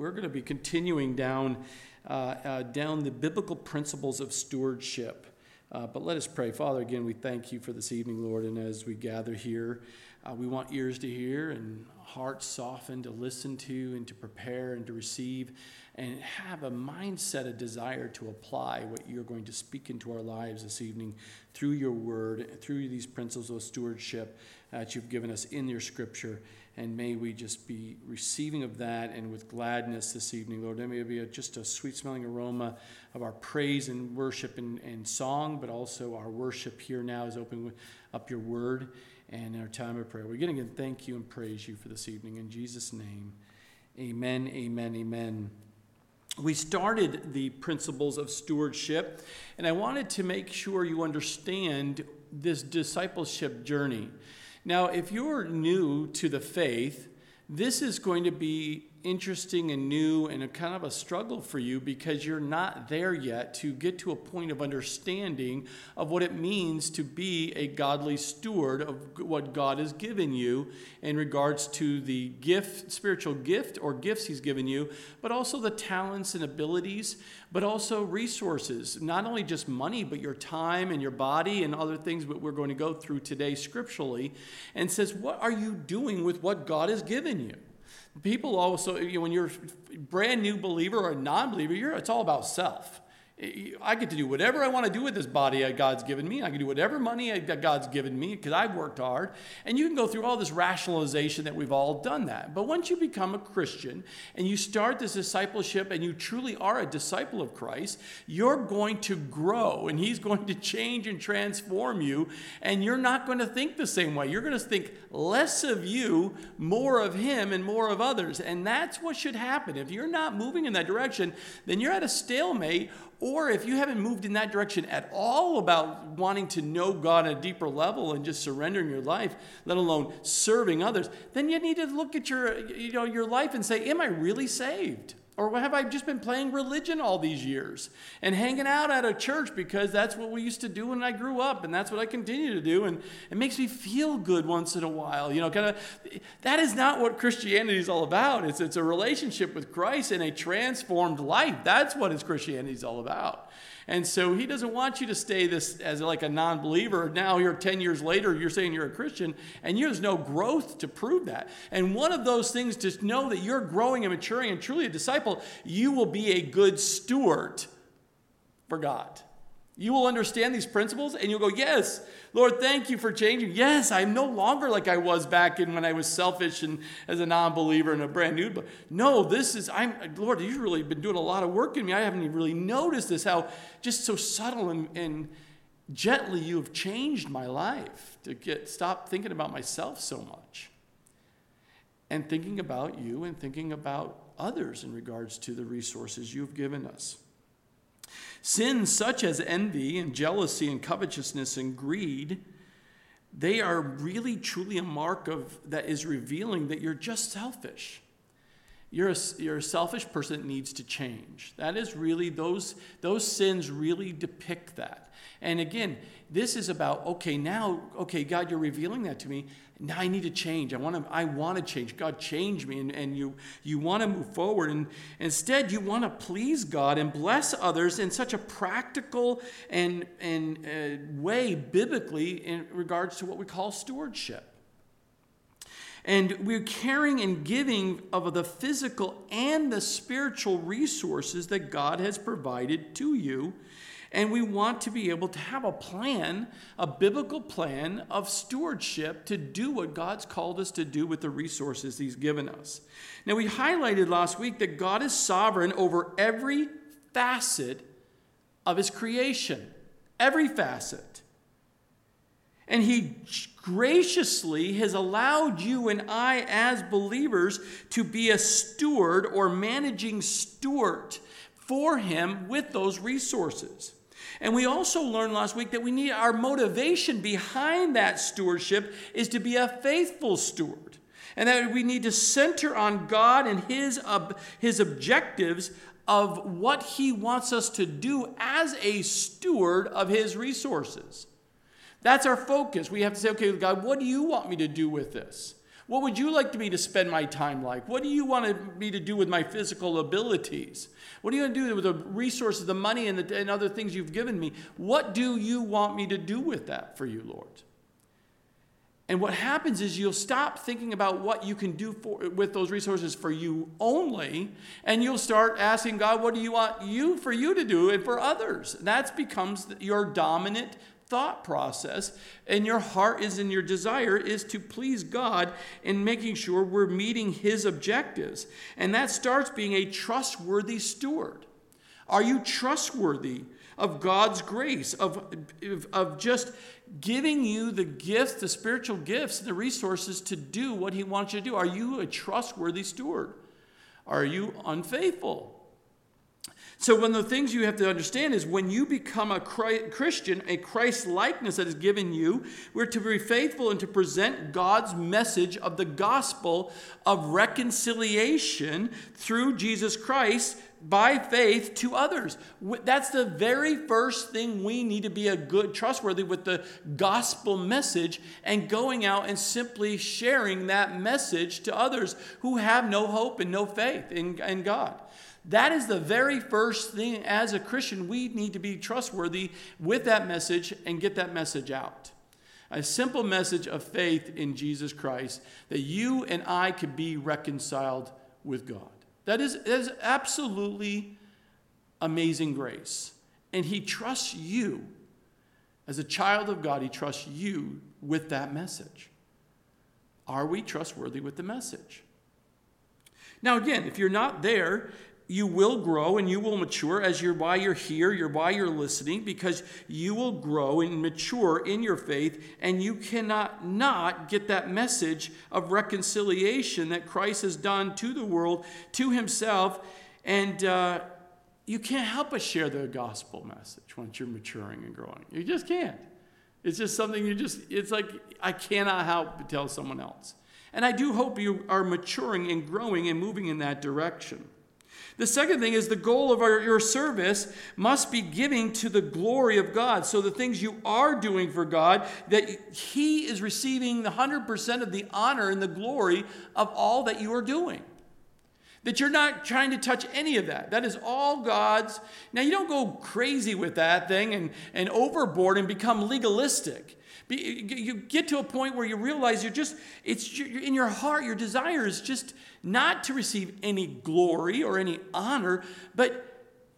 we're going to be continuing down, uh, uh, down the biblical principles of stewardship. Uh, but let us pray. Father, again, we thank you for this evening, Lord, and as we gather here, uh, we want ears to hear and hearts softened to listen to and to prepare and to receive and have a mindset, a desire to apply what you're going to speak into our lives this evening through your word, through these principles of stewardship that you've given us in your scripture. And may we just be receiving of that and with gladness this evening, Lord. May it be a, just a sweet smelling aroma of our praise and worship and, and song, but also our worship here now is opening up your word and our time of prayer. We're going to thank you and praise you for this evening. In Jesus' name, amen, amen, amen we started the principles of stewardship, and I wanted to make sure you understand this discipleship journey. Now, if you're new to the faith, this is going to be interesting and new and a kind of a struggle for you because you're not there yet to get to a point of understanding of what it means to be a godly steward of what God has given you in regards to the gift, spiritual gift or gifts He's given you, but also the talents and abilities, but also resources, not only just money, but your time and your body and other things that we're going to go through today scripturally, and says, What are you doing with what God has given you? People also, you know, when you're a brand new believer or a non believer, it's all about self. I get to do whatever I want to do with this body that God's given me. I can do whatever money that God's given me because I've worked hard. And you can go through all this rationalization that we've all done that. But once you become a Christian and you start this discipleship and you truly are a disciple of Christ, you're going to grow and He's going to change and transform you. And you're not going to think the same way. You're going to think less of you, more of Him, and more of others. And that's what should happen. If you're not moving in that direction, then you're at a stalemate or if you haven't moved in that direction at all about wanting to know God at a deeper level and just surrendering your life, let alone serving others, then you need to look at your, you know, your life and say, Am I really saved? Or have I just been playing religion all these years and hanging out at a church because that's what we used to do when I grew up and that's what I continue to do and it makes me feel good once in a while. You know, kind of that is not what Christianity is all about. It's, it's a relationship with Christ and a transformed life. That's what his Christianity is all about. And so he doesn't want you to stay this as like a non believer. Now, you're 10 years later, you're saying you're a Christian, and there's no growth to prove that. And one of those things to know that you're growing and maturing and truly a disciple, you will be a good steward for God. You will understand these principles and you'll go, Yes, Lord, thank you for changing. Yes, I'm no longer like I was back in when I was selfish and as a non believer and a brand new. But no, this is, I'm, Lord, you've really been doing a lot of work in me. I haven't even really noticed this, how just so subtle and, and gently you have changed my life to get stop thinking about myself so much and thinking about you and thinking about others in regards to the resources you've given us. Sins such as envy and jealousy and covetousness and greed, they are really truly a mark of that is revealing that you're just selfish. You're a, you're a selfish person that needs to change. That is really, those, those sins really depict that. And again, this is about, okay, now, okay, God, you're revealing that to me now I need to change. I want to, I want to change. God, change me. And, and you, you want to move forward. And instead, you want to please God and bless others in such a practical and, and uh, way, biblically, in regards to what we call stewardship. And we're caring and giving of the physical and the spiritual resources that God has provided to you and we want to be able to have a plan, a biblical plan of stewardship to do what God's called us to do with the resources He's given us. Now, we highlighted last week that God is sovereign over every facet of His creation, every facet. And He graciously has allowed you and I, as believers, to be a steward or managing steward for Him with those resources. And we also learned last week that we need our motivation behind that stewardship is to be a faithful steward. And that we need to center on God and his, uh, his objectives of what he wants us to do as a steward of his resources. That's our focus. We have to say, okay, God, what do you want me to do with this? What would you like me to spend my time like? What do you want me to do with my physical abilities? What are you going to do with the resources, the money, and, the, and other things you've given me? What do you want me to do with that for you, Lord? And what happens is you'll stop thinking about what you can do for, with those resources for you only, and you'll start asking God, what do you want you for you to do and for others? That becomes your dominant thought process, and your heart is in your desire is to please God in making sure we're meeting His objectives. And that starts being a trustworthy steward. Are you trustworthy of God's grace, of, of just giving you the gifts, the spiritual gifts, the resources to do what He wants you to do? Are you a trustworthy steward? Are you unfaithful? So, one of the things you have to understand is when you become a Christian, a Christ likeness that is given you, we're to be faithful and to present God's message of the gospel of reconciliation through Jesus Christ by faith to others. That's the very first thing we need to be a good, trustworthy with the gospel message and going out and simply sharing that message to others who have no hope and no faith in, in God. That is the very first thing as a Christian we need to be trustworthy with that message and get that message out. A simple message of faith in Jesus Christ that you and I could be reconciled with God. That is, that is absolutely amazing grace. And He trusts you. As a child of God, He trusts you with that message. Are we trustworthy with the message? Now, again, if you're not there, you will grow and you will mature as you're why you're here, you're why you're listening, because you will grow and mature in your faith, and you cannot not get that message of reconciliation that Christ has done to the world, to himself, and uh, you can't help but share the gospel message once you're maturing and growing. You just can't. It's just something you just, it's like, I cannot help but tell someone else. And I do hope you are maturing and growing and moving in that direction. The second thing is the goal of our, your service must be giving to the glory of God. So the things you are doing for God, that He is receiving the 100% of the honor and the glory of all that you are doing. That you're not trying to touch any of that. That is all God's. Now, you don't go crazy with that thing and, and overboard and become legalistic. You get to a point where you realize you're just, it's in your heart, your desire is just not to receive any glory or any honor, but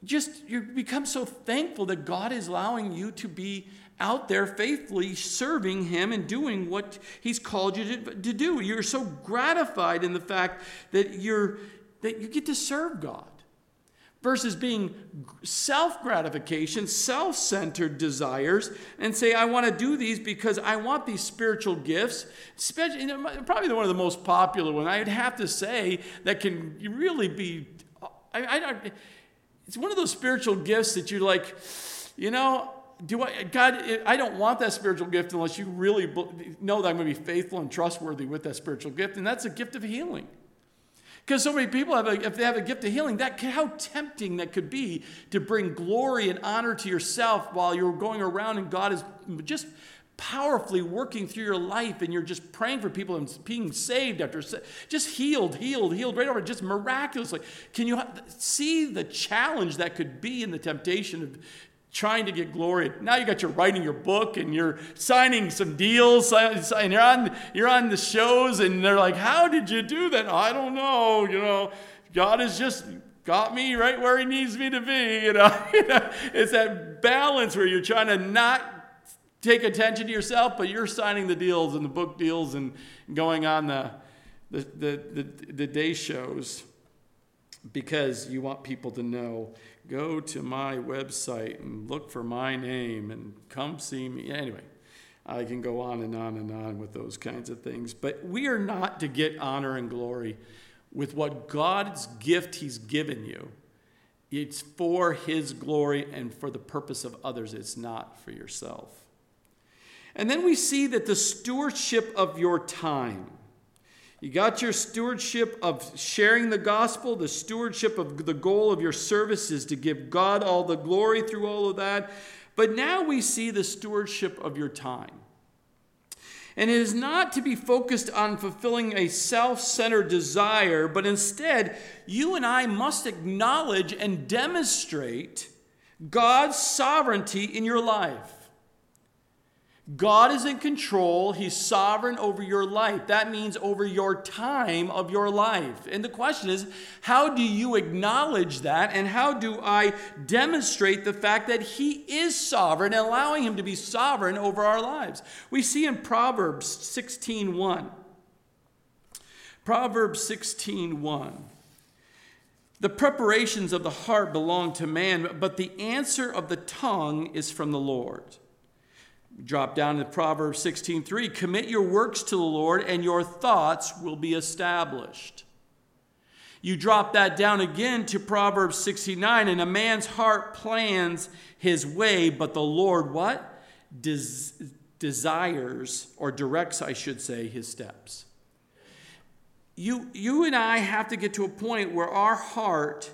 just you become so thankful that God is allowing you to be out there faithfully serving Him and doing what He's called you to, to do. You're so gratified in the fact that you're that you get to serve God versus being self gratification, self centered desires, and say, I want to do these because I want these spiritual gifts. Probably one of the most popular one, I'd have to say, that can really be. I, I, it's one of those spiritual gifts that you're like, you know, do I, God, I don't want that spiritual gift unless you really know that I'm going to be faithful and trustworthy with that spiritual gift, and that's a gift of healing. Because so many people have a, if they have a gift of healing, that how tempting that could be to bring glory and honor to yourself while you're going around and God is just powerfully working through your life and you're just praying for people and being saved after just healed, healed, healed right over, just miraculously. Can you see the challenge that could be in the temptation of trying to get glory. Now you got your writing your book and you're signing some deals and you're on you're on the shows and they're like, "How did you do that?" I don't know, you know. God has just got me right where he needs me to be, you know. it's that balance where you're trying to not take attention to yourself, but you're signing the deals and the book deals and going on the the, the, the, the day shows because you want people to know go to my website and look for my name and come see me. Anyway, I can go on and on and on with those kinds of things. But we are not to get honor and glory with what God's gift He's given you. It's for His glory and for the purpose of others, it's not for yourself. And then we see that the stewardship of your time you got your stewardship of sharing the gospel, the stewardship of the goal of your service is to give God all the glory through all of that. But now we see the stewardship of your time. And it is not to be focused on fulfilling a self centered desire, but instead, you and I must acknowledge and demonstrate God's sovereignty in your life. God is in control. He's sovereign over your life. That means over your time of your life. And the question is, how do you acknowledge that? And how do I demonstrate the fact that He is sovereign and allowing Him to be sovereign over our lives? We see in Proverbs 16 1. Proverbs 16 1. The preparations of the heart belong to man, but the answer of the tongue is from the Lord. Drop down to Proverbs 16:3, commit your works to the Lord and your thoughts will be established. You drop that down again to Proverbs 69 and a man's heart plans his way but the Lord what? Des- desires or directs I should say his steps. You you and I have to get to a point where our heart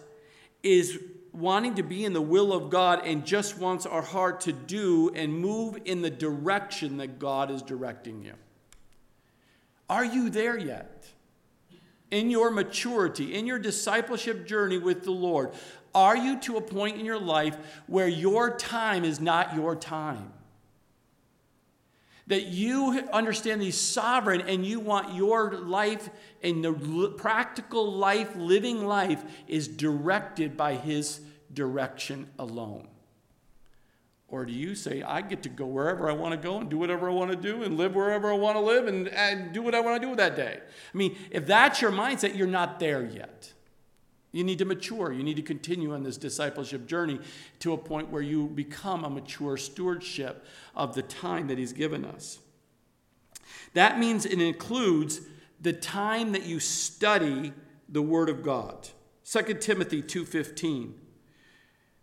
is wanting to be in the will of God and just wants our heart to do and move in the direction that God is directing you. Are you there yet? In your maturity, in your discipleship journey with the Lord, are you to a point in your life where your time is not your time? That you understand He's sovereign and you want your life and the practical life, living life, is directed by His direction alone? Or do you say, I get to go wherever I want to go and do whatever I want to do and live wherever I want to live and, and do what I want to do with that day? I mean, if that's your mindset, you're not there yet. You need to mature. You need to continue on this discipleship journey to a point where you become a mature stewardship of the time that He's given us. That means it includes the time that you study the Word of God. 2 Timothy 2:15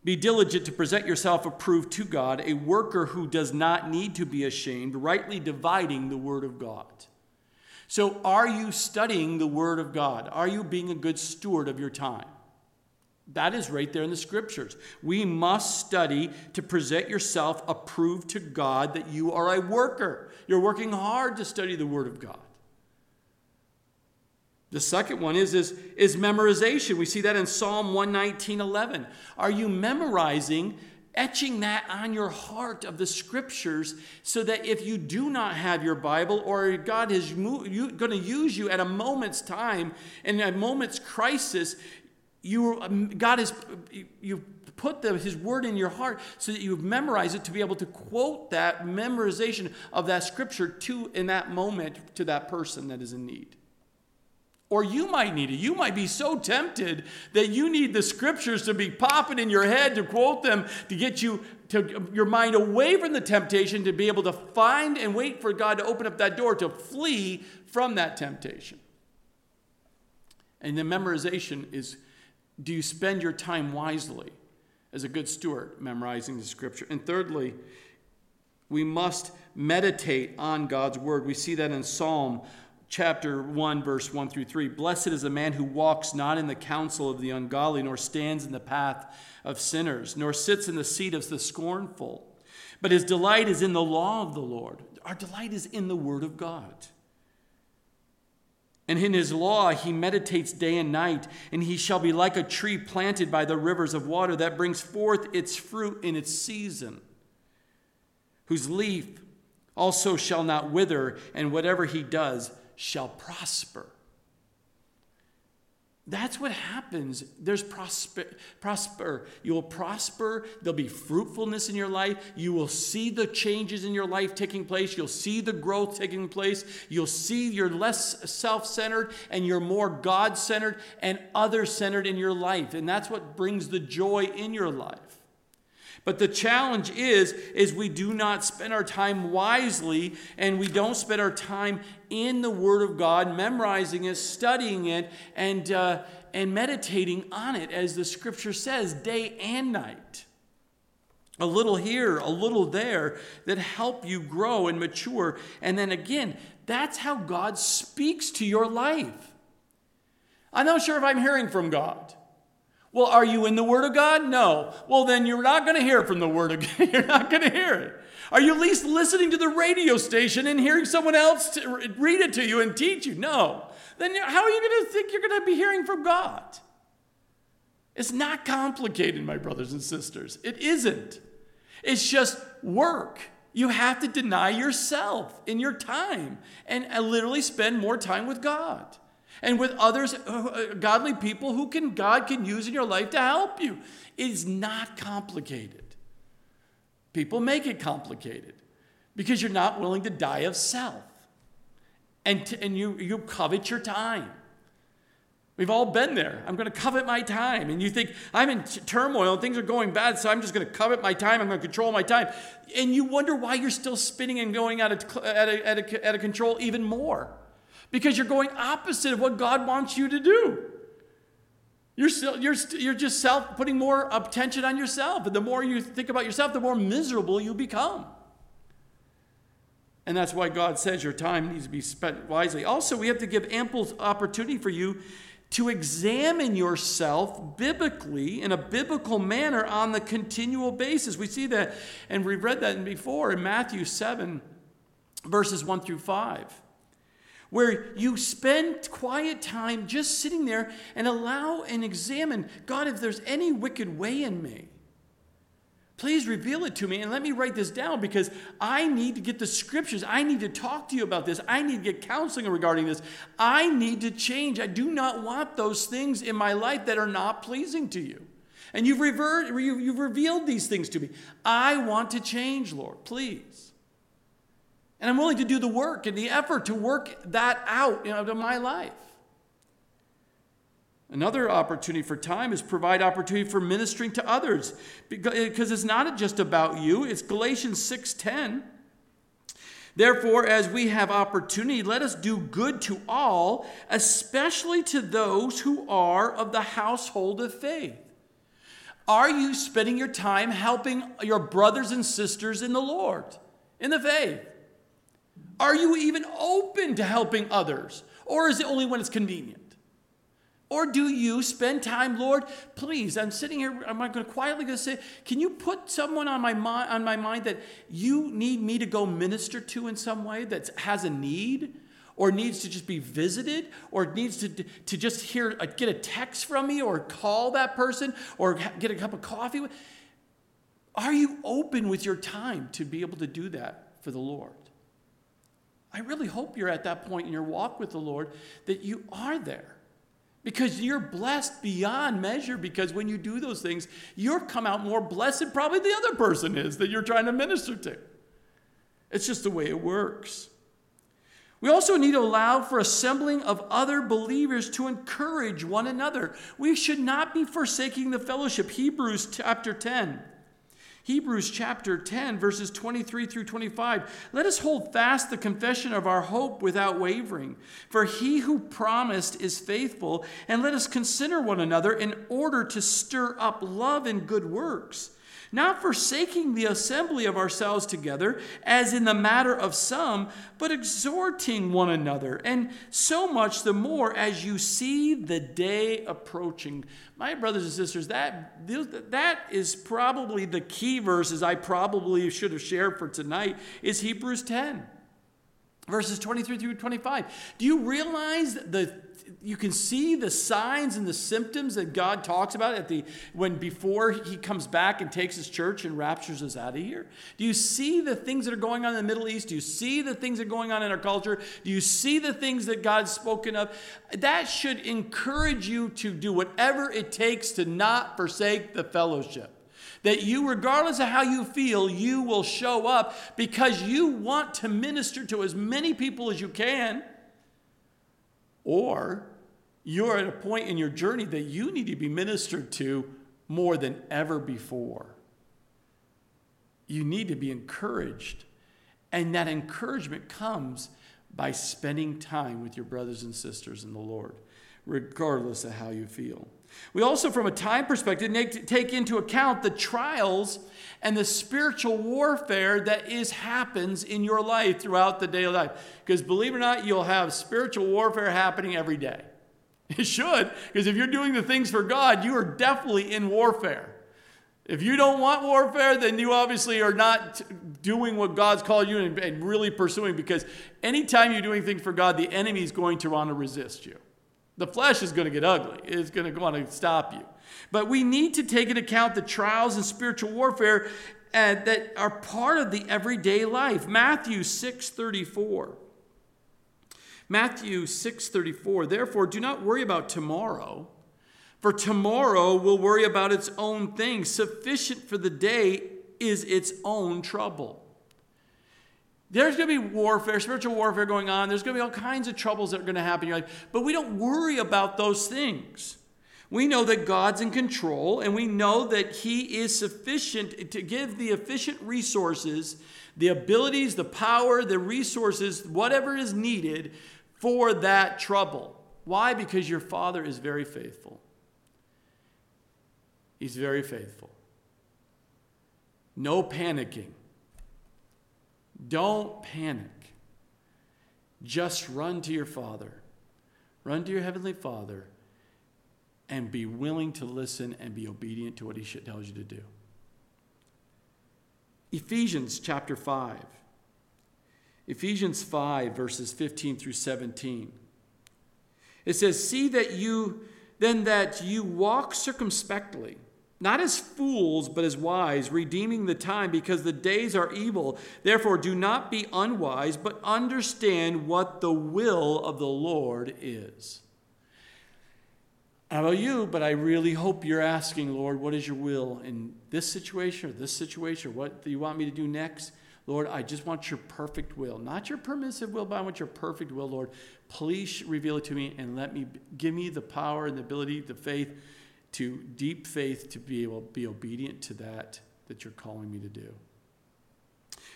be diligent to present yourself approved to God, a worker who does not need to be ashamed, rightly dividing the word of God. So, are you studying the word of God? Are you being a good steward of your time? That is right there in the scriptures. We must study to present yourself approved to God that you are a worker. You're working hard to study the word of God. The second one is, is, is memorization. We see that in Psalm 119 11. Are you memorizing, etching that on your heart of the scriptures so that if you do not have your Bible or God is going to use you at a moment's time, in a moment's crisis, you, um, God has, you put the, his word in your heart so that you memorize it to be able to quote that memorization of that scripture to in that moment to that person that is in need or you might need it. You might be so tempted that you need the scriptures to be popping in your head to quote them to get you to your mind away from the temptation to be able to find and wait for God to open up that door to flee from that temptation. And the memorization is do you spend your time wisely as a good steward memorizing the scripture? And thirdly, we must meditate on God's word. We see that in Psalm chapter 1, verse 1 through 3. Blessed is the man who walks not in the counsel of the ungodly, nor stands in the path of sinners, nor sits in the seat of the scornful. But his delight is in the law of the Lord. Our delight is in the word of God. And in his law he meditates day and night, and he shall be like a tree planted by the rivers of water that brings forth its fruit in its season, whose leaf also shall not wither, and whatever he does shall prosper. That's what happens. There's prosper, prosper. You will prosper. There'll be fruitfulness in your life. You will see the changes in your life taking place. You'll see the growth taking place. You'll see you're less self centered and you're more God centered and other centered in your life. And that's what brings the joy in your life. But the challenge is is we do not spend our time wisely and we don't spend our time in the Word of God, memorizing it, studying it, and uh, and meditating on it, as the Scripture says, day and night. A little here, a little there, that help you grow and mature. And then again, that's how God speaks to your life. I'm not sure if I'm hearing from God. Well, are you in the Word of God? No. Well, then you're not going to hear from the Word of God. You're not going to hear it. Are you at least listening to the radio station and hearing someone else read it to you and teach you? No. Then how are you going to think you're going to be hearing from God? It's not complicated, my brothers and sisters. It isn't. It's just work. You have to deny yourself in your time and uh, literally spend more time with God and with others, uh, uh, godly people who can God can use in your life to help you. It is not complicated. People make it complicated because you're not willing to die of self. And, to, and you, you covet your time. We've all been there. I'm going to covet my time. And you think, I'm in t- turmoil and things are going bad, so I'm just going to covet my time. I'm going to control my time. And you wonder why you're still spinning and going out of, out of, out of, out of control even more. Because you're going opposite of what God wants you to do. You're, still, you're, you're just self putting more attention on yourself. And the more you think about yourself, the more miserable you become. And that's why God says your time needs to be spent wisely. Also, we have to give ample opportunity for you to examine yourself biblically in a biblical manner on the continual basis. We see that, and we've read that before in Matthew 7, verses 1 through 5, where you spend quiet time just sitting there and allow and examine God, if there's any wicked way in me. Please reveal it to me and let me write this down because I need to get the scriptures. I need to talk to you about this. I need to get counseling regarding this. I need to change. I do not want those things in my life that are not pleasing to you. And you've, you've revealed these things to me. I want to change, Lord, please. And I'm willing to do the work and the effort to work that out in my life. Another opportunity for time is provide opportunity for ministering to others because eh, it's not just about you. It's Galatians 6:10. Therefore, as we have opportunity, let us do good to all, especially to those who are of the household of faith. Are you spending your time helping your brothers and sisters in the Lord, in the faith? Are you even open to helping others? Or is it only when it's convenient? Or do you spend time, Lord, please, I'm sitting here, I'm not going to quietly going to say, can you put someone on my, mind, on my mind that you need me to go minister to in some way that has a need? Or needs to just be visited, or needs to, to just hear, uh, get a text from me, or call that person, or get a cup of coffee. Are you open with your time to be able to do that for the Lord? I really hope you're at that point in your walk with the Lord that you are there. Because you're blessed beyond measure because when you do those things you're come out more blessed probably the other person is that you're trying to minister to. It's just the way it works. We also need to allow for assembling of other believers to encourage one another. We should not be forsaking the fellowship. Hebrews chapter 10 Hebrews chapter 10, verses 23 through 25. Let us hold fast the confession of our hope without wavering. For he who promised is faithful, and let us consider one another in order to stir up love and good works not forsaking the assembly of ourselves together, as in the matter of some, but exhorting one another, and so much the more as you see the day approaching. My brothers and sisters, that, that is probably the key verses I probably should have shared for tonight, is Hebrews 10 verses 23 through 25. Do you realize the you can see the signs and the symptoms that God talks about at the when before he comes back and takes his church and raptures us out of here. Do you see the things that are going on in the Middle East? Do you see the things that are going on in our culture? Do you see the things that God's spoken of? That should encourage you to do whatever it takes to not forsake the fellowship that you, regardless of how you feel, you will show up because you want to minister to as many people as you can. Or you're at a point in your journey that you need to be ministered to more than ever before. You need to be encouraged. And that encouragement comes by spending time with your brothers and sisters in the Lord, regardless of how you feel. We also, from a time perspective, take into account the trials and the spiritual warfare that is happens in your life throughout the daily life. Because believe it or not, you'll have spiritual warfare happening every day. It should, because if you're doing the things for God, you are definitely in warfare. If you don't want warfare, then you obviously are not doing what God's called you and, and really pursuing because anytime you're doing things for God, the enemy is going to want to resist you. The flesh is going to get ugly, it's going to want to stop you. But we need to take into account the trials and spiritual warfare uh, that are part of the everyday life. Matthew 6 34. Matthew 6:34 Therefore do not worry about tomorrow for tomorrow will worry about its own things sufficient for the day is its own trouble there's going to be warfare, spiritual warfare going on. There's going to be all kinds of troubles that are going to happen in your life. But we don't worry about those things. We know that God's in control, and we know that He is sufficient to give the efficient resources, the abilities, the power, the resources, whatever is needed for that trouble. Why? Because your Father is very faithful. He's very faithful. No panicking. Don't panic. Just run to your Father. Run to your Heavenly Father and be willing to listen and be obedient to what He tells you to do. Ephesians chapter 5. Ephesians 5, verses 15 through 17. It says, See that you then that you walk circumspectly not as fools, but as wise, redeeming the time because the days are evil. Therefore, do not be unwise, but understand what the will of the Lord is. How about you? But I really hope you're asking, Lord, what is your will in this situation or this situation? What do you want me to do next? Lord, I just want your perfect will, not your permissive will, but I want your perfect will, Lord. Please reveal it to me and let me give me the power and the ability, the faith to deep faith to be able to be obedient to that that you're calling me to do.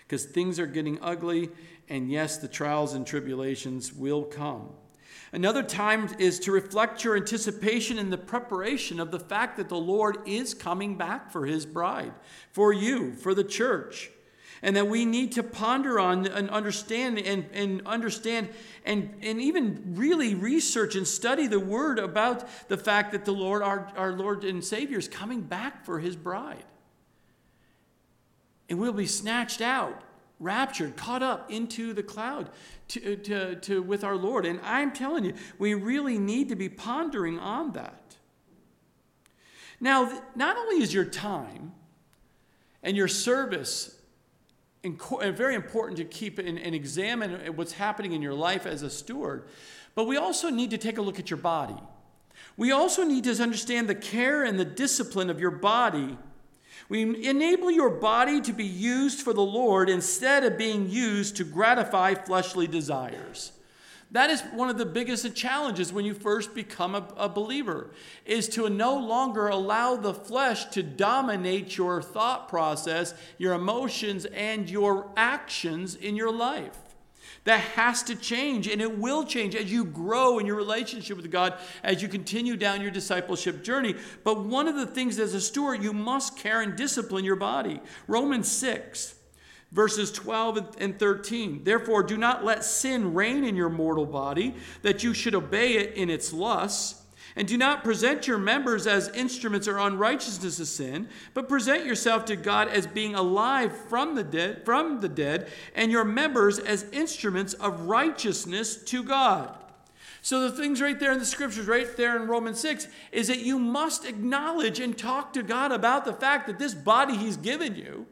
Because things are getting ugly, and yes, the trials and tribulations will come. Another time is to reflect your anticipation in the preparation of the fact that the Lord is coming back for his bride, for you, for the church and that we need to ponder on and understand and, and understand and, and even really research and study the word about the fact that the Lord, our, our Lord and Savior, is coming back for his bride. And we'll be snatched out, raptured, caught up into the cloud to, uh, to, to, with our Lord. And I'm telling you, we really need to be pondering on that. Now, not only is your time and your service uh, very important to keep and, and examine what's happening in your life as a steward. But we also need to take a look at your body. We also need to understand the care and the discipline of your body. We enable your body to be used for the Lord instead of being used to gratify fleshly desires. That is one of the biggest challenges when you first become a, a, believer is to no longer allow the flesh to dominate your thought process, your emotions and your actions in your life. That has to change and it will change as you grow in your relationship with God as you continue down your discipleship journey. But one of the things as a steward you must care and discipline your body. Romans 6 verses 12 and 13. Therefore, do not let sin reign in your mortal body, that you should obey it in its lusts. And do not present your members as instruments of unrighteousness of sin, but present yourself to God as being alive from the dead, from the dead, and your members as instruments of righteousness to God. So the things right there in the scriptures, right there in Romans 6, is that you must acknowledge and talk to God about the fact that this body He's given you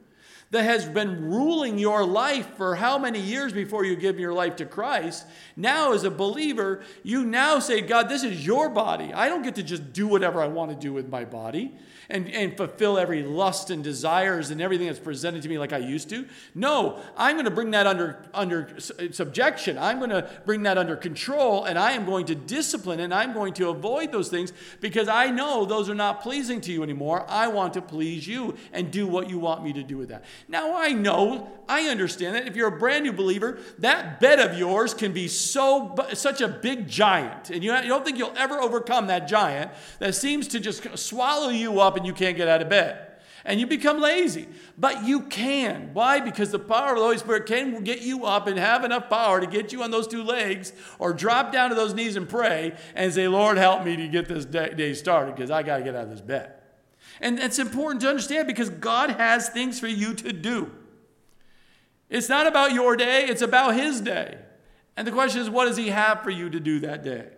that has been ruling your life for how many years before you give your life to Christ. Now, as a believer, you now say, God, this is your body. I don't get to just do whatever I want to do with my body and, and fulfill every lust and desires and everything that's presented to me like I used to. No, I'm going to bring that under, under subjection. I'm going to bring that under control and I am going to discipline and I'm going to avoid those things because I know those are not pleasing to you anymore. I want to please you and do what you want me to do with that. Now, I know, I understand that if you're a brand new believer, that bed of yours can be so such a big giant and you don't think you'll ever overcome that giant that seems to just swallow you up and you can't get out of bed. And you become lazy. But you can. Why? Because the power of the Holy Spirit can get you up and have enough power to get you on those two legs or drop down to those knees and pray and say, Lord, help me to get this day started because I got to get out of this bed. And it's important to understand because God has things for you to do. It's not about your day, it's about His day. And the question is, what does He have for you to do that day?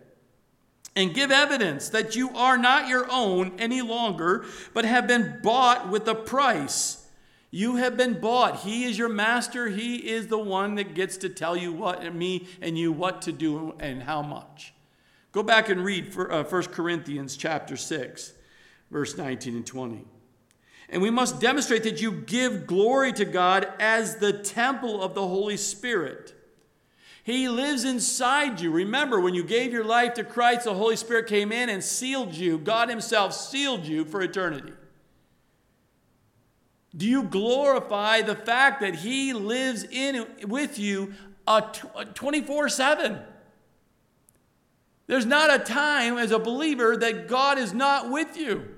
And give evidence that you are not your own any longer, but have been bought with a price. You have been bought. He is your master. He is the one that gets to tell you what, me and you, what to do and how much. Go back and read 1 uh, Corinthians chapter 6, verse 19 and 20. And we must demonstrate that you give glory to God as the temple of the Holy Spirit. He lives inside you. Remember, when you gave your life to Christ, the Holy Spirit came in and sealed you. God Himself sealed you for eternity. Do you glorify the fact that He lives in with you 24 7? There's not a time as a believer that God is not with you.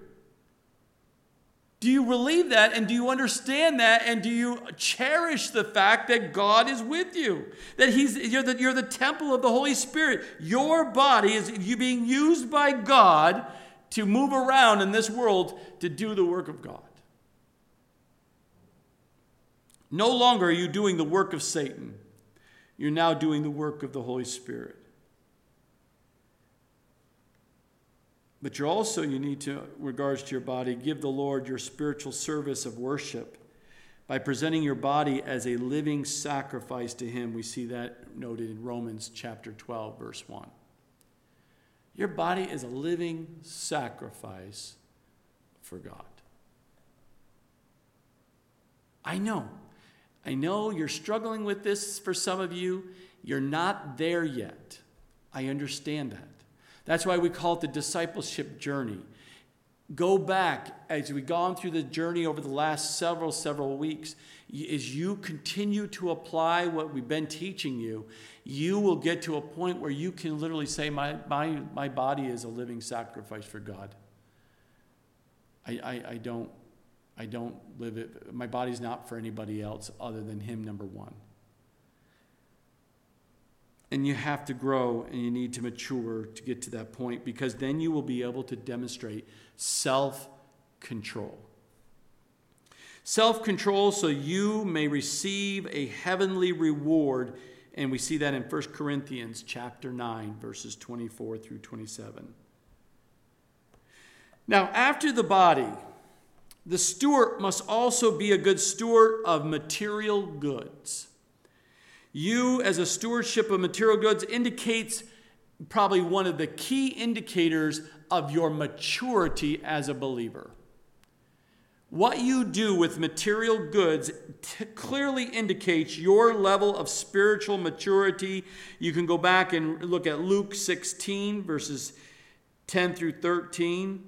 Do you believe that and do you understand that and do you cherish the fact that God is with you? That he's, you're, the, you're the temple of the Holy Spirit. Your body is you being used by God to move around in this world to do the work of God. No longer are you doing the work of Satan, you're now doing the work of the Holy Spirit. But you're also, you need to, regards to your body, give the Lord your spiritual service of worship by presenting your body as a living sacrifice to Him. We see that noted in Romans chapter 12, verse 1. Your body is a living sacrifice for God. I know. I know you're struggling with this for some of you. You're not there yet. I understand that. That's why we call it the discipleship journey. Go back as we've gone through the journey over the last several, several weeks. As you continue to apply what we've been teaching you, you will get to a point where you can literally say, My, my, my body is a living sacrifice for God. I, I, I don't I don't live it. My body's not for anybody else other than Him, number one. And you have to grow and you need to mature to get to that point because then you will be able to demonstrate self control. Self control so you may receive a heavenly reward. And we see that in 1 Corinthians chapter 9, verses 24 through 27. Now, after the body, the steward must also be a good steward of material goods. You, as a stewardship of material goods, indicates probably one of the key indicators of your maturity as a believer. What you do with material goods t- clearly indicates your level of spiritual maturity. You can go back and look at Luke 16, verses 10 through 13.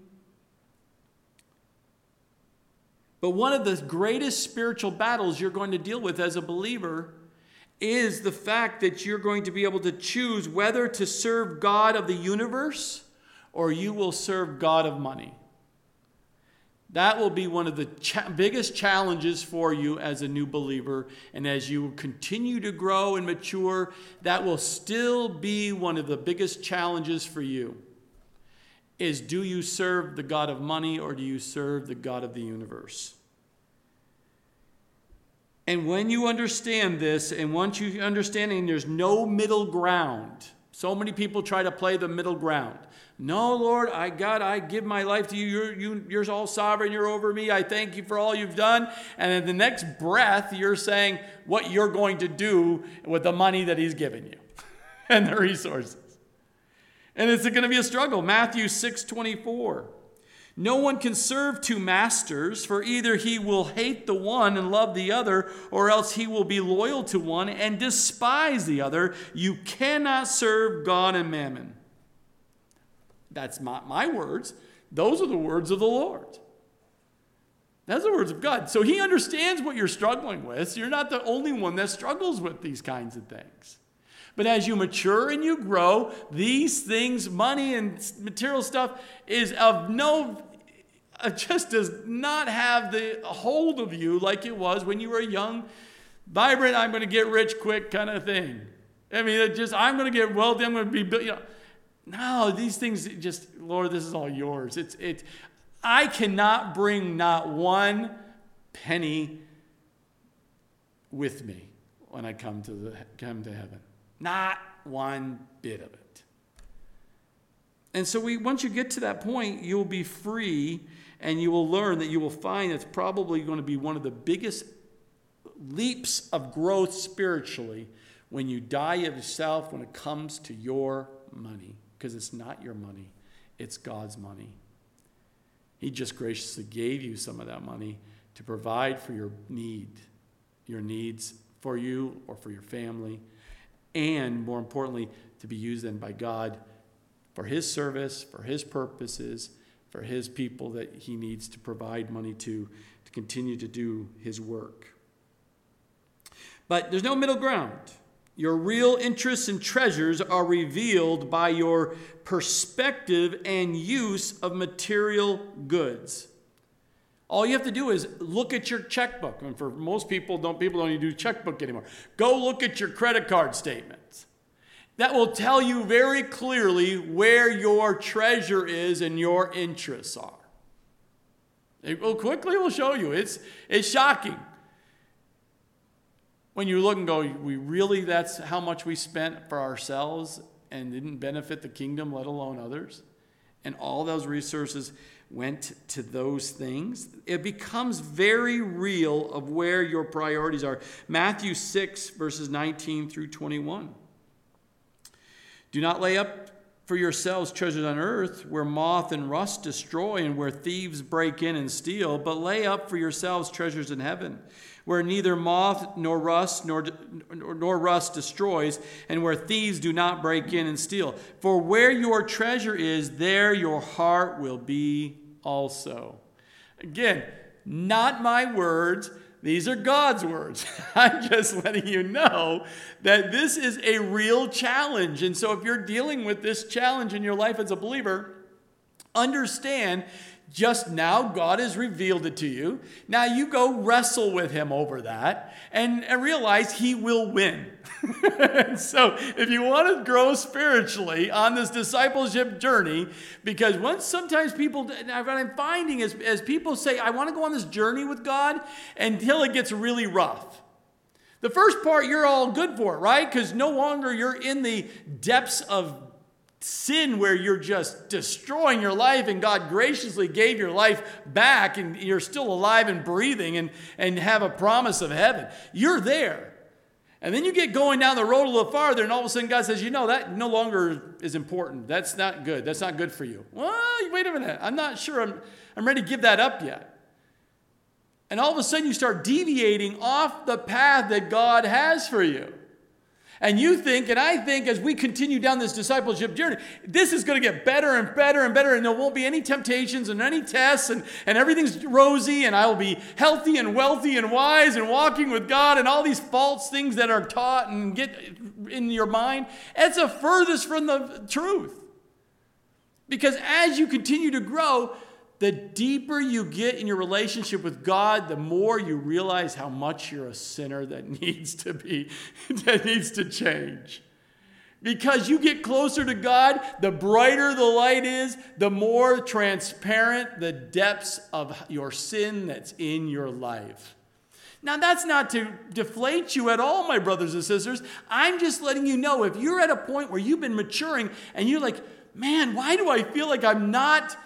But one of the greatest spiritual battles you're going to deal with as a believer is the fact that you're going to be able to choose whether to serve God of the universe or you will serve God of money. That will be one of the cha- biggest challenges for you as a new believer. And as you continue to grow and mature, that will still be one of the biggest challenges for you. Is do you serve the God of money or do you serve the God of the universe? And when you understand this, and once you understand, and there's no middle ground, so many people try to play the middle ground. No, Lord, I God, I give my life to you. You're, you, you're all sovereign. You're over me. I thank you for all you've done. And in the next breath, you're saying what you're going to do with the money that He's given you and the resources. And it's going to be a struggle. Matthew 6 24. No one can serve two masters, for either he will hate the one and love the other, or else he will be loyal to one and despise the other. You cannot serve God and mammon. That's not my words. Those are the words of the Lord. That's the words of God. So he understands what you're struggling with. So You're not the only one that struggles with these kinds of things. But as you mature and you grow, these things, money and material stuff, is of no, uh, just does not have the hold of you like it was when you were young, vibrant, I'm going to get rich quick kind of thing. I mean, it just, I'm going to get wealthy, I'm going to be, you know. No, these things just, Lord, this is all yours. It's, it's, I cannot bring not one penny with me when I come to, the, come to heaven. Not one bit of it. And so we, once you get to that point, you'll be free and you will learn that you will find it's probably going to be one of the biggest leaps of growth spiritually when you die of yourself when it comes to your money, because it's not your money, it's God's money. He just graciously gave you some of that money to provide for your need, your needs for you or for your family, and more importantly, to be used then by God for His service, for His purposes, for His people that He needs to provide money to to continue to do His work. But there's no middle ground. Your real interests and treasures are revealed by your perspective and use of material goods. All you have to do is look at your checkbook. And for most people, don't people don't even do checkbook anymore. Go look at your credit card statements. That will tell you very clearly where your treasure is and your interests are. It will quickly will show you. It's, it's shocking when you look and go, we really, that's how much we spent for ourselves and didn't benefit the kingdom, let alone others. And all those resources went to those things. It becomes very real of where your priorities are. Matthew 6, verses 19 through 21. Do not lay up for yourselves treasures on earth where moth and rust destroy and where thieves break in and steal, but lay up for yourselves treasures in heaven where neither moth nor rust nor, nor rust destroys, and where thieves do not break in and steal. For where your treasure is, there your heart will be also. Again, not my words. These are God's words. I'm just letting you know that this is a real challenge. And so, if you're dealing with this challenge in your life as a believer, understand just now, God has revealed it to you. Now you go wrestle with Him over that and, and realize He will win. so, if you want to grow spiritually on this discipleship journey, because once sometimes people, what I'm finding is as people say, I want to go on this journey with God until it gets really rough. The first part you're all good for, right? Because no longer you're in the depths of sin where you're just destroying your life and God graciously gave your life back and you're still alive and breathing and, and have a promise of heaven. You're there. And then you get going down the road a little farther, and all of a sudden God says, You know, that no longer is important. That's not good. That's not good for you. Well, wait a minute. I'm not sure I'm, I'm ready to give that up yet. And all of a sudden you start deviating off the path that God has for you. And you think, and I think, as we continue down this discipleship journey, this is going to get better and better and better, and there won't be any temptations and any tests, and, and everything's rosy, and I will be healthy and wealthy and wise and walking with God, and all these false things that are taught and get in your mind. It's the furthest from the truth. Because as you continue to grow, the deeper you get in your relationship with God, the more you realize how much you're a sinner that needs to be, that needs to change. Because you get closer to God, the brighter the light is, the more transparent the depths of your sin that's in your life. Now, that's not to deflate you at all, my brothers and sisters. I'm just letting you know if you're at a point where you've been maturing and you're like, man, why do I feel like I'm not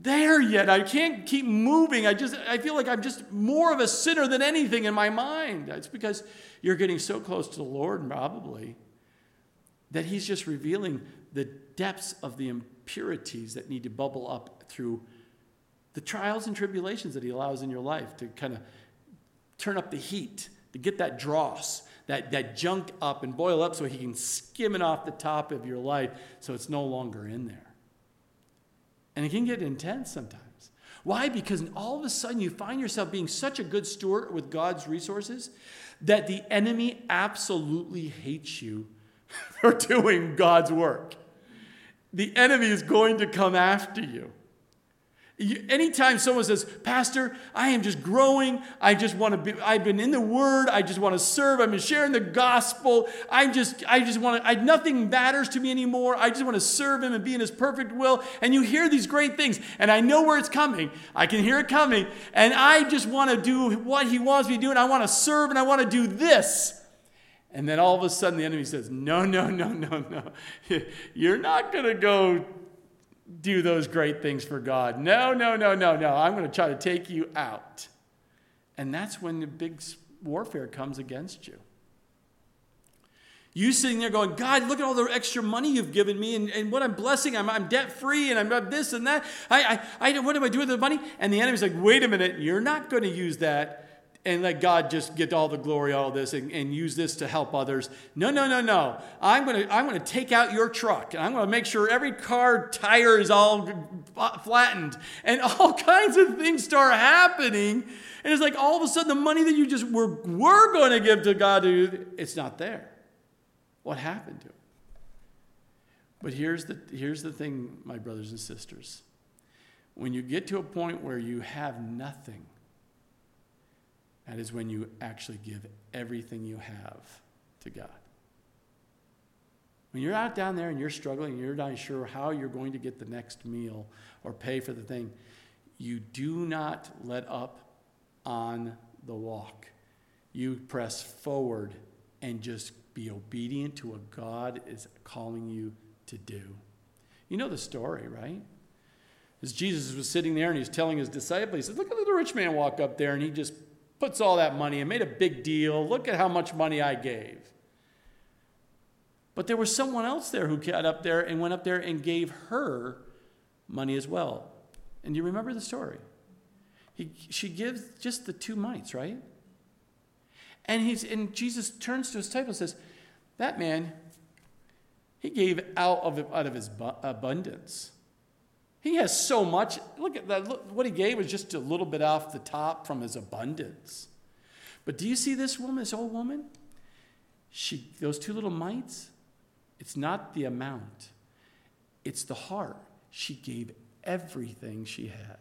there yet. I can't keep moving. I just I feel like I'm just more of a sinner than anything in my mind. It's because you're getting so close to the Lord probably that he's just revealing the depths of the impurities that need to bubble up through the trials and tribulations that he allows in your life to kind of turn up the heat, to get that dross, that, that junk up and boil up so he can skim it off the top of your life so it's no longer in there. And it can get intense sometimes. Why? Because all of a sudden you find yourself being such a good steward with God's resources that the enemy absolutely hates you for doing God's work. The enemy is going to come after you. Anytime someone says, Pastor, I am just growing. I just want to be, I've been in the Word. I just want to serve. I've been sharing the gospel. I just, I just want to, I, nothing matters to me anymore. I just want to serve Him and be in His perfect will. And you hear these great things, and I know where it's coming. I can hear it coming. And I just want to do what He wants me to do, and I want to serve, and I want to do this. And then all of a sudden the enemy says, No, no, no, no, no. You're not going to go do those great things for God. No, no, no, no, no. I'm going to try to take you out. And that's when the big warfare comes against you. You sitting there going, God, look at all the extra money you've given me and, and what I'm blessing. I'm, I'm debt free and I'm this and that. I, I, I, what do I do with the money? And the enemy's like, wait a minute, you're not going to use that and let God just get all the glory, all this, and, and use this to help others. No, no, no, no. I'm to I'm to take out your truck, and I'm to make sure every car tire is all flattened, and all kinds of things start happening. And it's like all of a sudden the money that you just were, were going to give to God, it's not there. What happened to it? But here's the, here's the thing, my brothers and sisters. When you get to a point where you have nothing, that is when you actually give everything you have to God. When you're out down there and you're struggling and you're not sure how you're going to get the next meal or pay for the thing, you do not let up on the walk. You press forward and just be obedient to what God is calling you to do. You know the story, right? As Jesus was sitting there and he's telling his disciples, he says, Look at the rich man walk up there, and he just puts all that money and made a big deal. Look at how much money I gave. But there was someone else there who got up there and went up there and gave her money as well. And you remember the story? He, she gives just the two mites, right? And, he's, and Jesus turns to his disciples and says, That man, he gave out of, out of his abundance. He has so much. Look at that. Look, what he gave was just a little bit off the top from his abundance. But do you see this woman, this old woman? She, those two little mites, it's not the amount, it's the heart. She gave everything she had.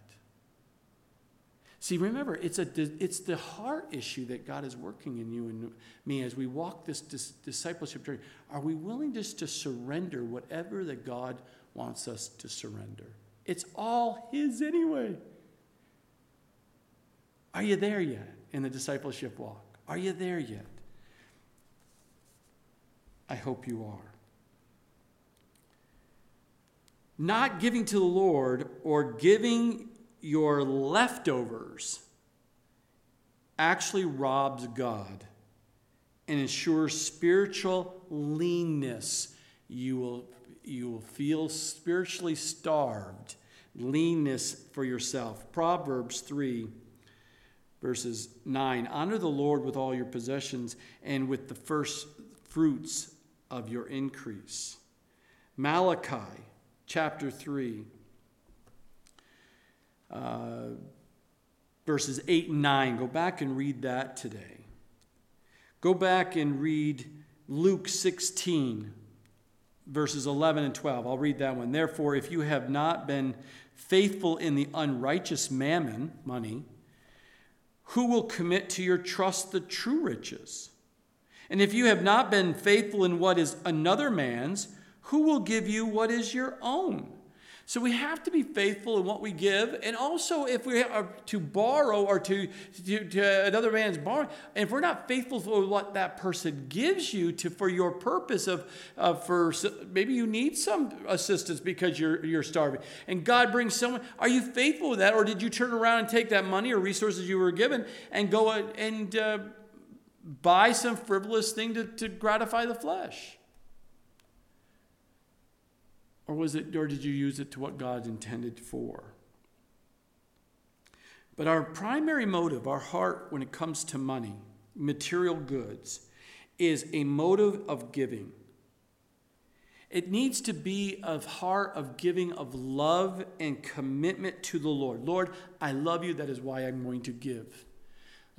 See, remember, it's, a, it's the heart issue that God is working in you and me as we walk this discipleship journey. Are we willing just to surrender whatever that God wants us to surrender? It's all His anyway. Are you there yet in the discipleship walk? Are you there yet? I hope you are. Not giving to the Lord or giving your leftovers actually robs God and ensures spiritual leanness. You will you will feel spiritually starved, leanness for yourself. Proverbs 3, verses 9 Honor the Lord with all your possessions and with the first fruits of your increase. Malachi chapter 3, uh, verses 8 and 9. Go back and read that today. Go back and read Luke 16 verses 11 and 12. I'll read that one. Therefore, if you have not been faithful in the unrighteous mammon, money, who will commit to your trust the true riches? And if you have not been faithful in what is another man's, who will give you what is your own? So we have to be faithful in what we give. And also, if we are to borrow or to, to, to another man's borrowing, if we're not faithful for what that person gives you to for your purpose of, of for maybe you need some assistance because you're, you're starving, and God brings someone, are you faithful with that? Or did you turn around and take that money or resources you were given and go and uh, buy some frivolous thing to, to gratify the flesh? Or was it or did you use it to what God intended for? But our primary motive, our heart when it comes to money, material goods, is a motive of giving. It needs to be a heart of giving of love and commitment to the Lord. Lord, I love you. That is why I'm going to give.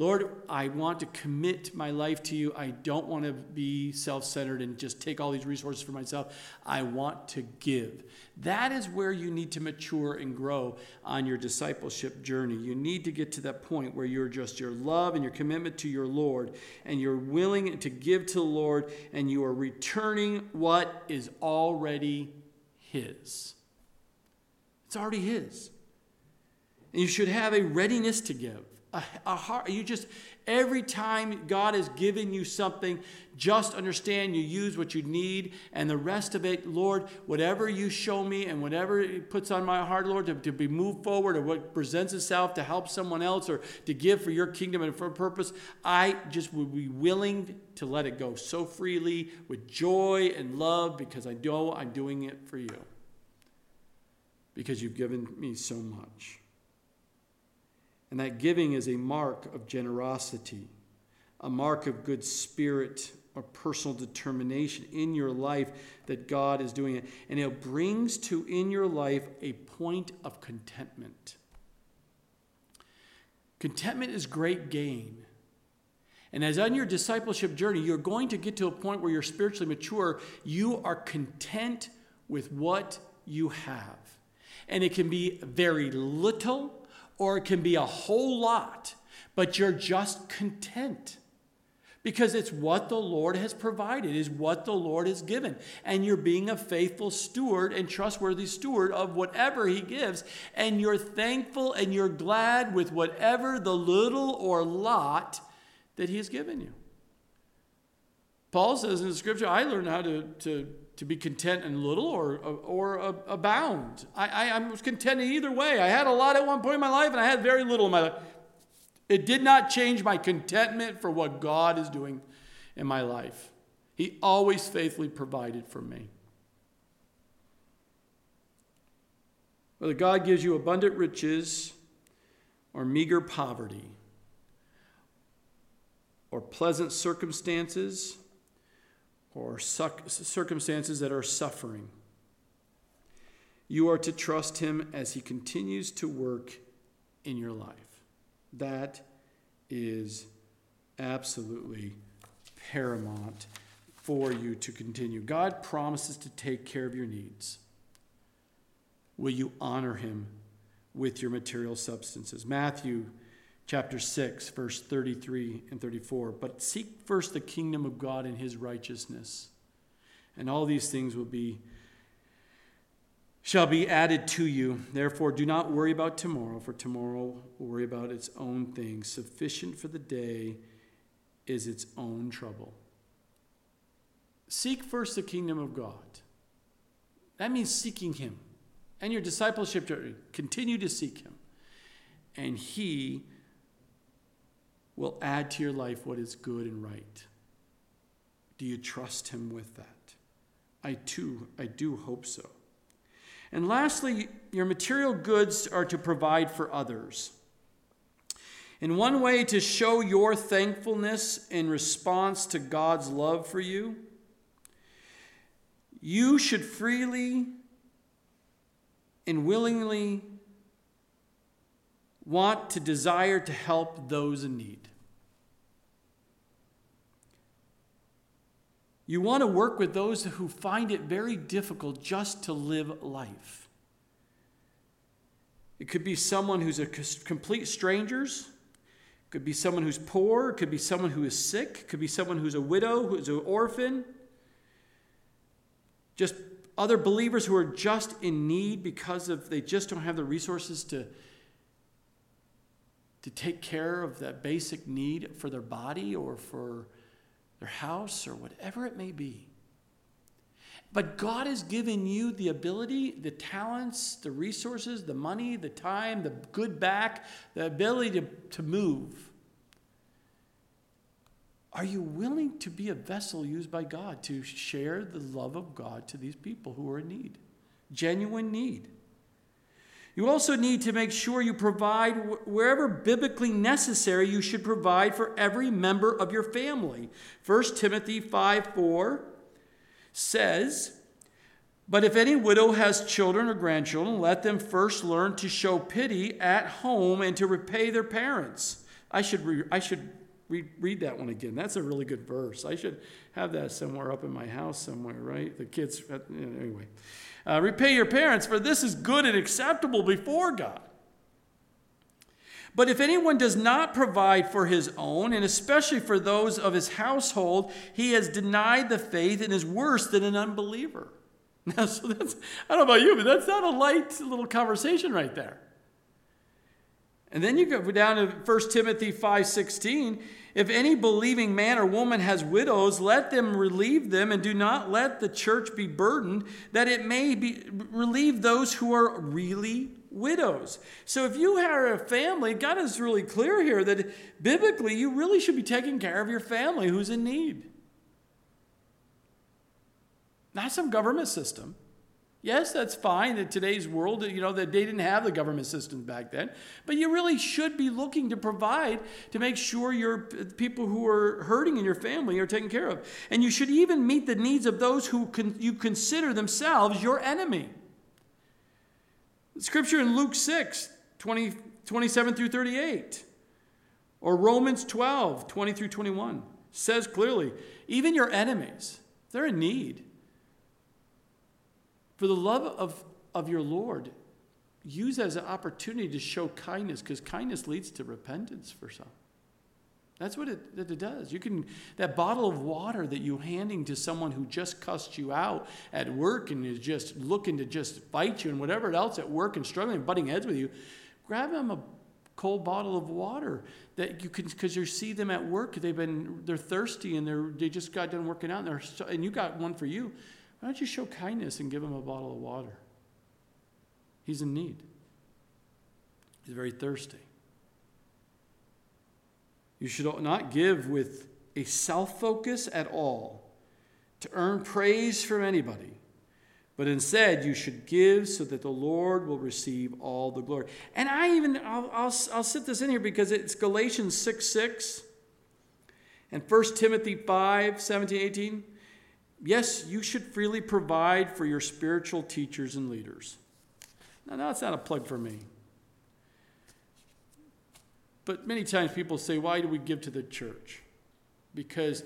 Lord, I want to commit my life to you. I don't want to be self centered and just take all these resources for myself. I want to give. That is where you need to mature and grow on your discipleship journey. You need to get to that point where you're just your love and your commitment to your Lord, and you're willing to give to the Lord, and you are returning what is already His. It's already His. And you should have a readiness to give a, a heart. You just, every time God has given you something, just understand you use what you need, and the rest of it, Lord, whatever you show me and whatever it puts on my heart, Lord, to, to be moved forward or what presents itself to help someone else or to give for your kingdom and for a purpose, I just would be willing to let it go so freely with joy and love because I know I'm doing it for you. Because you've given me so much. And that giving is a mark of generosity, a mark of good spirit or personal determination in your life that God is doing it. And it brings to in your life a point of contentment. Contentment is great gain. And as on your discipleship journey, you're going to get to a point where you're spiritually mature, you are content with what you have. And it can be very little or it can be a whole lot, but you're just content because it's what the Lord has provided, is what the Lord has given. And you're being a faithful steward and trustworthy steward of whatever He gives. And you're thankful and you're glad with whatever the little or lot that He has given you. Paul says in the scripture, I learned how to, to to be content in little or, or, abound. I, I, I was content in either way. I had a lot at one point in my life and I had very little in my life. It did not change my contentment for what God is doing in my life. He always faithfully provided for me. Whether God gives you abundant riches or meager poverty, or pleasant circumstances or circumstances that are suffering. You are to trust Him as He continues to work in your life. That is absolutely paramount for you to continue. God promises to take care of your needs. Will you honor Him with your material substances? Matthew chapter 6, verse 33 and 34. But seek first the kingdom of God and his righteousness, and all these things will be shall be added to you. Therefore, do not worry about tomorrow, for tomorrow will worry about its own things. Sufficient for the day is its own trouble. Seek first the kingdom of God. That means seeking Him. And your discipleship journey, continue to seek Him. And He will add to your life what is good and right. Do you trust him with that? I too, I do hope so. And lastly, your material goods are to provide for others. In one way to show your thankfulness in response to God's love for you, you should freely and willingly want to desire to help those in need. You want to work with those who find it very difficult just to live life. It could be someone who's a complete strangers. It could be someone who's poor. It could be someone who is sick. It could be someone who's a widow, who's an orphan. Just other believers who are just in need because of they just don't have the resources to, to take care of that basic need for their body or for their house, or whatever it may be. But God has given you the ability, the talents, the resources, the money, the time, the good back, the ability to, to move. Are you willing to be a vessel used by God to share the love of God to these people who are in need? Genuine need. You also need to make sure you provide wherever biblically necessary, you should provide for every member of your family. 1 Timothy 5 4 says, But if any widow has children or grandchildren, let them first learn to show pity at home and to repay their parents. I should, re- I should re- read that one again. That's a really good verse. I should have that somewhere up in my house somewhere, right? The kids, uh, anyway. Uh, repay your parents, for this is good and acceptable before God. But if anyone does not provide for his own, and especially for those of his household, he has denied the faith and is worse than an unbeliever. Now, so that's, I don't know about you, but that's not a light little conversation right there. And then you go down to 1 Timothy 5:16, if any believing man or woman has widows, let them relieve them and do not let the church be burdened that it may be relieve those who are really widows. So if you have a family, God is really clear here that biblically you really should be taking care of your family who's in need. Not some government system. Yes, that's fine in today's world, you know, that they didn't have the government systems back then. But you really should be looking to provide to make sure your people who are hurting in your family are taken care of. And you should even meet the needs of those who con- you consider themselves your enemy. Scripture in Luke 6, 20, 27 through 38, or Romans 12, 20 through 21, says clearly even your enemies, they're in need. For the love of, of your Lord, use as an opportunity to show kindness, because kindness leads to repentance for some. That's what it, that it does. You can that bottle of water that you're handing to someone who just cussed you out at work and is just looking to just fight you and whatever else at work and struggling, and butting heads with you, grab them a cold bottle of water that you can because you see them at work. They've been they're thirsty and they're they just got done working out and they're and you got one for you. Why don't you show kindness and give him a bottle of water? He's in need, he's very thirsty. You should not give with a self focus at all to earn praise from anybody, but instead you should give so that the Lord will receive all the glory. And I even, I'll, I'll, I'll sit this in here because it's Galatians 6 6 and 1 Timothy 5 17, 18. Yes, you should freely provide for your spiritual teachers and leaders. Now, that's not a plug for me. But many times people say, why do we give to the church? Because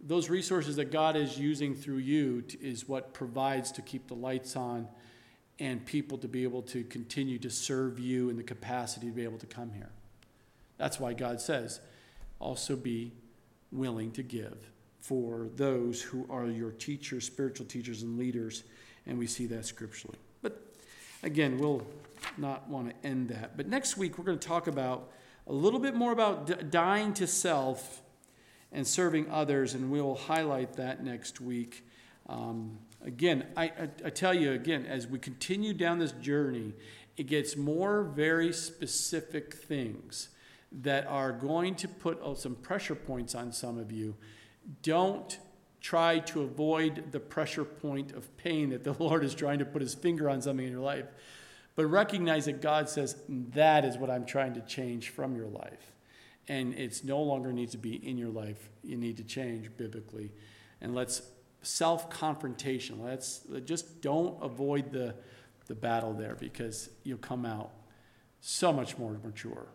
those resources that God is using through you is what provides to keep the lights on and people to be able to continue to serve you in the capacity to be able to come here. That's why God says, also be willing to give for those who are your teachers, spiritual teachers, and leaders. And we see that scripturally. But again, we'll not want to end that. But next week, we're going to talk about a little bit more about dying to self and serving others, and we'll highlight that next week. Um, again, I, I, I tell you again, as we continue down this journey, it gets more very specific things that are going to put oh, some pressure points on some of you don't try to avoid the pressure point of pain that the Lord is trying to put his finger on something in your life, but recognize that God says, That is what I'm trying to change from your life. And it's no longer needs to be in your life. You need to change biblically. And let's self confrontation. Let's just don't avoid the, the battle there because you'll come out so much more mature.